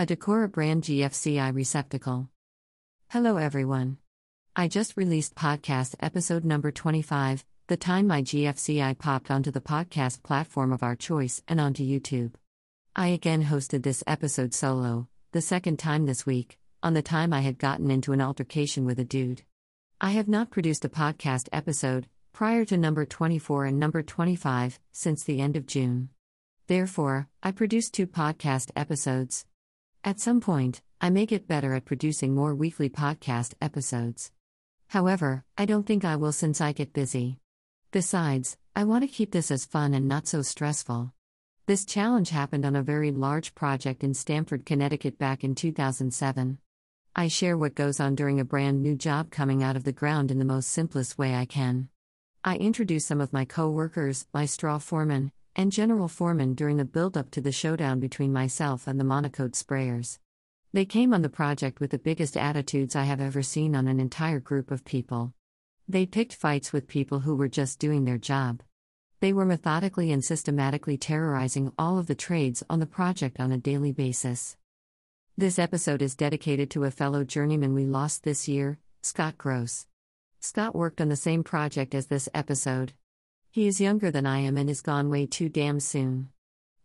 A Decora brand GFCI receptacle. Hello, everyone. I just released podcast episode number 25, the time my GFCI popped onto the podcast platform of our choice and onto YouTube. I again hosted this episode solo, the second time this week, on the time I had gotten into an altercation with a dude. I have not produced a podcast episode, prior to number 24 and number 25, since the end of June. Therefore, I produced two podcast episodes. At some point, I may get better at producing more weekly podcast episodes. However, I don't think I will since I get busy. Besides, I want to keep this as fun and not so stressful. This challenge happened on a very large project in Stamford, Connecticut back in 2007. I share what goes on during a brand new job coming out of the ground in the most simplest way I can. I introduce some of my co workers, my straw foreman, and general foreman during the build up to the showdown between myself and the Monokote sprayers. They came on the project with the biggest attitudes I have ever seen on an entire group of people. They picked fights with people who were just doing their job. They were methodically and systematically terrorizing all of the trades on the project on a daily basis. This episode is dedicated to a fellow journeyman we lost this year, Scott Gross. Scott worked on the same project as this episode. He is younger than I am and is gone way too damn soon.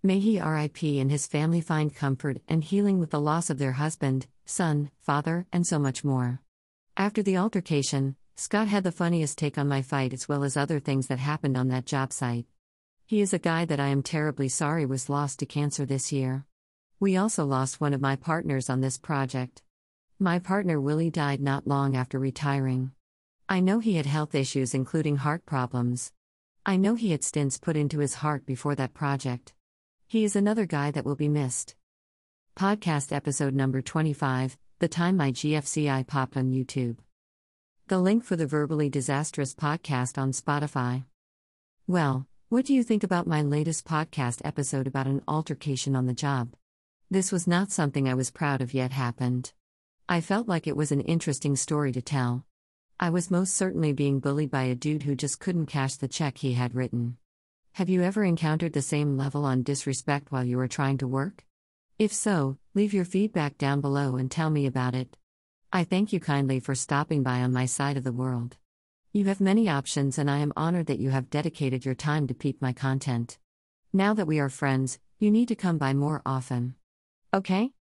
May he RIP and his family find comfort and healing with the loss of their husband, son, father, and so much more. After the altercation, Scott had the funniest take on my fight as well as other things that happened on that job site. He is a guy that I am terribly sorry was lost to cancer this year. We also lost one of my partners on this project. My partner Willie died not long after retiring. I know he had health issues, including heart problems. I know he had stints put into his heart before that project. He is another guy that will be missed. Podcast episode number 25 The Time My GFCI Popped on YouTube. The link for the Verbally Disastrous podcast on Spotify. Well, what do you think about my latest podcast episode about an altercation on the job? This was not something I was proud of yet happened. I felt like it was an interesting story to tell. I was most certainly being bullied by a dude who just couldn't cash the check he had written. Have you ever encountered the same level on disrespect while you were trying to work? If so, leave your feedback down below and tell me about it. I thank you kindly for stopping by on my side of the world. You have many options, and I am honored that you have dedicated your time to peep my content. Now that we are friends, you need to come by more often. Okay?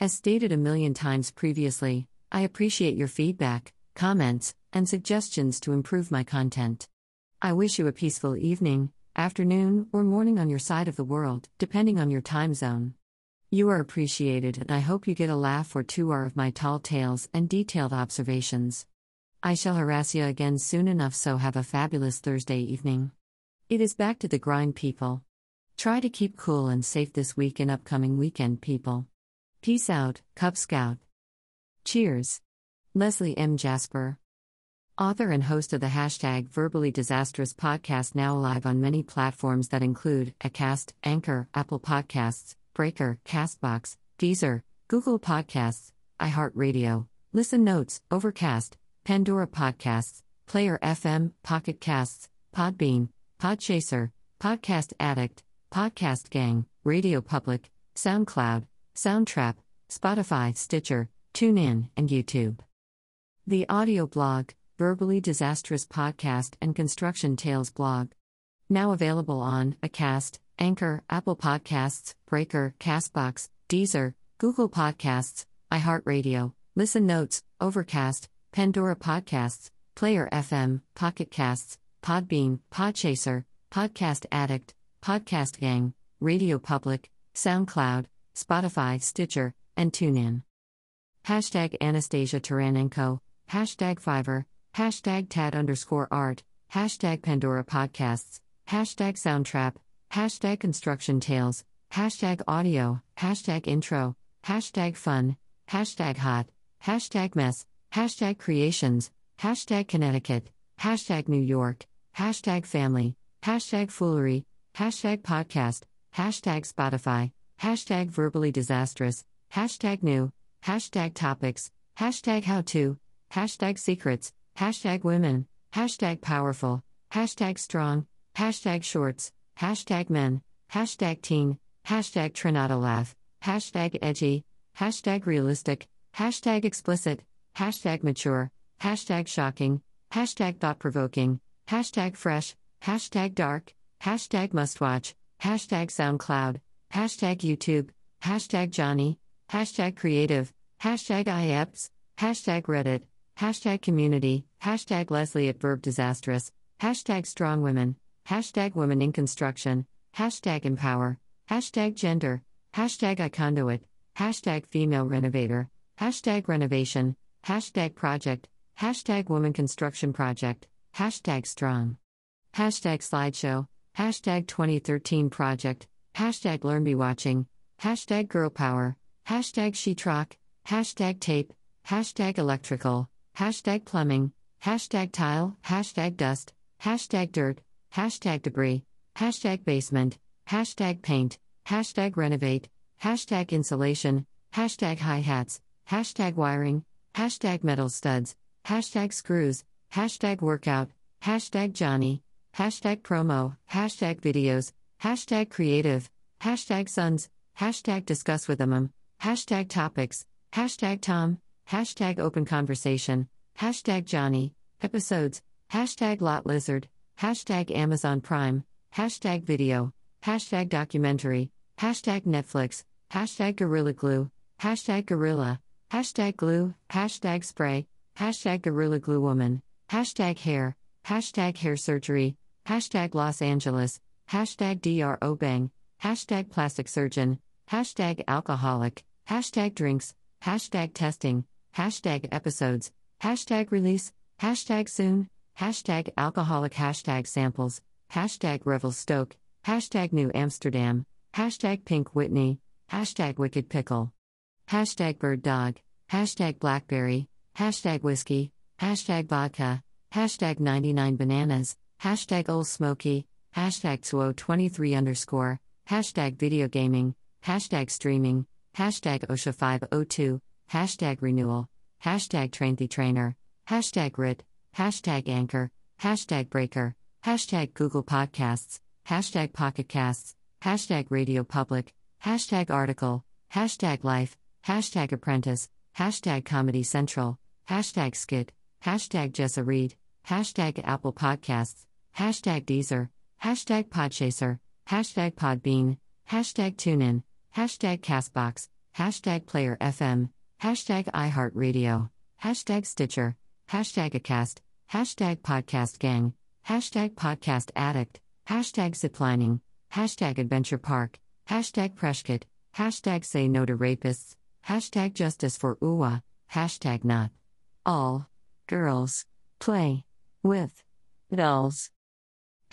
As stated a million times previously, I appreciate your feedback, comments, and suggestions to improve my content. I wish you a peaceful evening, afternoon, or morning on your side of the world, depending on your time zone. You are appreciated, and I hope you get a laugh or two out of my tall tales and detailed observations. I shall harass you again soon enough, so have a fabulous Thursday evening. It is back to the grind, people. Try to keep cool and safe this week and upcoming weekend, people. Peace out, Cub Scout. Cheers. Leslie M. Jasper. Author and host of the hashtag Verbally Disastrous podcast, now live on many platforms that include Acast, Anchor, Apple Podcasts, Breaker, Castbox, Deezer, Google Podcasts, iHeartRadio, Listen Notes, Overcast, Pandora Podcasts, Player FM, Pocket Casts, Podbean, Podchaser, Podcast Addict, Podcast Gang, Radio Public, SoundCloud, Soundtrap, Spotify, Stitcher, TuneIn, and YouTube. The audio blog, Verbally Disastrous Podcast and Construction Tales blog. Now available on Acast, Anchor, Apple Podcasts, Breaker, Castbox, Deezer, Google Podcasts, iHeartRadio, Listen Notes, Overcast, Pandora Podcasts, Player FM, Pocket Casts, Podbean, Podchaser, Podcast Addict, Podcast Gang, Radio Public, SoundCloud, Spotify, Stitcher, and TuneIn. Hashtag Anastasia Taranenko, hashtag Fiverr, hashtag Tad underscore art, hashtag Pandora Podcasts, hashtag Soundtrap, hashtag Construction Tales, hashtag Audio, hashtag Intro, hashtag Fun, hashtag Hot, hashtag Mess, hashtag Creations, hashtag Connecticut, hashtag New York, hashtag Family, hashtag Foolery, hashtag Podcast, hashtag Spotify, hashtag Verbally Disastrous, hashtag New, hashtag Topics, hashtag How To, hashtag Secrets, hashtag women, hashtag powerful, hashtag strong, hashtag shorts, hashtag men, hashtag teen, hashtag Trinata laugh, hashtag edgy, hashtag realistic, hashtag explicit, hashtag mature, hashtag shocking, hashtag thought provoking, hashtag fresh, hashtag dark, hashtag mustwatch, hashtag SoundCloud, hashtag YouTube, hashtag Johnny, hashtag creative, hashtag IEPS, hashtag Reddit, hashtag community, hashtag Leslie at Verb Disastrous, hashtag strong women, hashtag women in construction, hashtag empower, hashtag gender, hashtag iConduit, hashtag female renovator, hashtag renovation, hashtag project, hashtag woman construction project, hashtag strong, hashtag slideshow, hashtag 2013 project, hashtag learnbewatching, hashtag girl power, hashtag sheetrock, hashtag tape, hashtag electrical, hashtag plumbing, hashtag tile, hashtag dust, hashtag dirt, hashtag debris, hashtag basement, hashtag paint, hashtag renovate, hashtag insulation, hashtag hi hats, hashtag wiring, hashtag metal studs, hashtag screws, hashtag workout, hashtag Johnny, hashtag promo, hashtag videos, hashtag creative, hashtag sons, hashtag discuss with them, hashtag topics, hashtag Tom, hashtag open conversation, hashtag Johnny, episodes, hashtag lot lizard, hashtag Amazon Prime, hashtag video, hashtag documentary, hashtag Netflix, hashtag Gorilla Glue, hashtag Gorilla, hashtag glue, hashtag spray, hashtag Gorilla Glue Woman, hashtag hair, hashtag hair surgery, hashtag Los Angeles, hashtag Dr. Obeng, hashtag plastic surgeon, hashtag alcoholic, hashtag drinks, hashtag testing, hashtag episodes, hashtag release, hashtag soon, hashtag alcoholic, hashtag samples, hashtag Revelstoke, hashtag New Amsterdam, hashtag Pink Whitney, hashtag Wicked Pickle, hashtag Bird Dog, hashtag Blackberry, hashtag Whiskey, hashtag Vodka, hashtag 99 Bananas, hashtag Old Smoky, hashtag Suo23 underscore, hashtag Video Gaming, hashtag Streaming, hashtag OSHA502, hashtag Renewal, hashtag Train the Trainer, hashtag RIT, hashtag Anchor, hashtag Breaker, hashtag Google Podcasts, hashtag Pocket Casts, hashtag Radio Public, hashtag Article, hashtag Life, hashtag Apprentice, hashtag Comedy Central, hashtag Skit, hashtag Jessa Reed, hashtag Apple Podcasts, hashtag Deezer, hashtag Podchaser, hashtag Podbean, hashtag TuneIn, hashtag Castbox, hashtag Player FM, hashtag iHeartRadio, hashtag Stitcher, hashtag Acast, hashtag Podcast Gang, hashtag Podcast Addict, hashtag Ziplining, hashtag Adventure Park, hashtag Preshkit, hashtag Say No to Rapists, hashtag Justice for UWA, hashtag Not. All. Girls. Play. With. Dolls.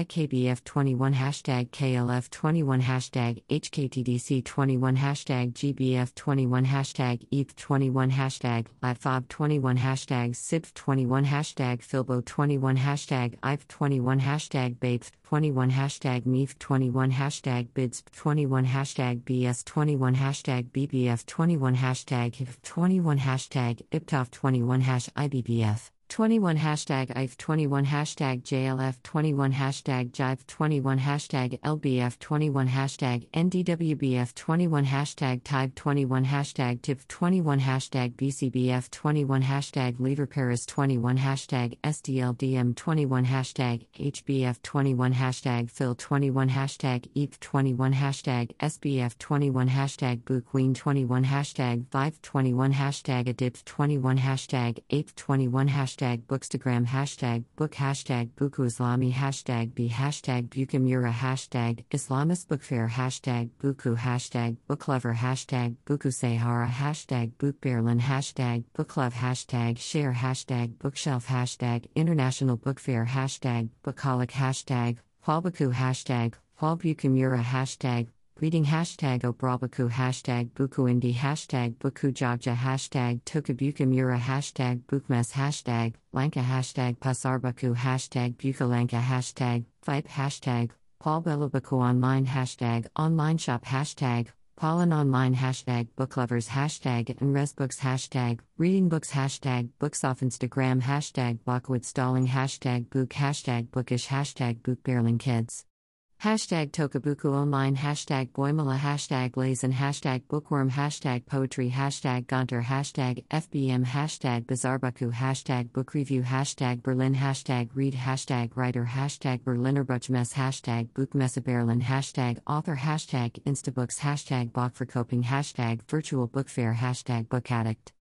IKBF21 hashtag KLF21 hashtag HKTDC21 hashtag GBF21 hashtag ETH21 hashtag LATFOB21 hashtag SIBF21 hashtag Filbo21 hashtag IVE21 hashtag BABE21 hashtag MEEF21 hashtag BIDS21 hashtag BS21 hashtag BBF21 hashtag HIF21 hashtag IPTOF21 hash IBBF 21 hashtag IF 21 hashtag JLF 21 hashtag Jive 21 hashtag LBF 21 hashtag NDWBF 21 hashtag Type 21 hashtag TIP 21 hashtag BCBF 21 hashtag Leader Paris 21 hashtag SDLDM 21 hashtag HBF 21 hashtag Phil 21 hashtag EAP 21 hashtag SBF 21 hashtag Boo Queen 21 hashtag Vive 21 hashtag ADIP 21 hashtag APE 21 hashtag hashtag bookstagram hashtag book hashtag buku islami hashtag b hashtag bukamura hashtag islamist book fair hashtag buku hashtag booklover hashtag buku sahara hashtag bookberlin hashtag booklove hashtag share hashtag bookshelf hashtag international book fair hashtag bookaholic hashtag Hualbuku hashtag Hualbukamura hashtag reading hashtag Obrabaku hashtag Buku Indi hashtag Buku hashtag Tokabuka Mura hashtag Bukmes hashtag Lanka hashtag Pasarbaku hashtag Bukalanka hashtag Fipe hashtag Paul Belabaku online hashtag online shop hashtag Pollen Online hashtag Booklovers hashtag and Resbooks hashtag Reading Books hashtag Books off Instagram hashtag Blockwood Stalling hashtag Book hashtag Bookish hashtag Book Kids. Hashtag Tokabuku Online Hashtag Boimala Hashtag Blazon Hashtag Bookworm Hashtag Poetry Hashtag Gonter Hashtag FBM Hashtag Bizarbaku Hashtag Book Review Hashtag Berlin Hashtag Read Hashtag Writer Hashtag Berliner Buchmesse Hashtag Buchmesse Berlin Hashtag Author Hashtag Instabooks Hashtag Bachverkoping Hashtag Virtual Book Fair Hashtag Book Addict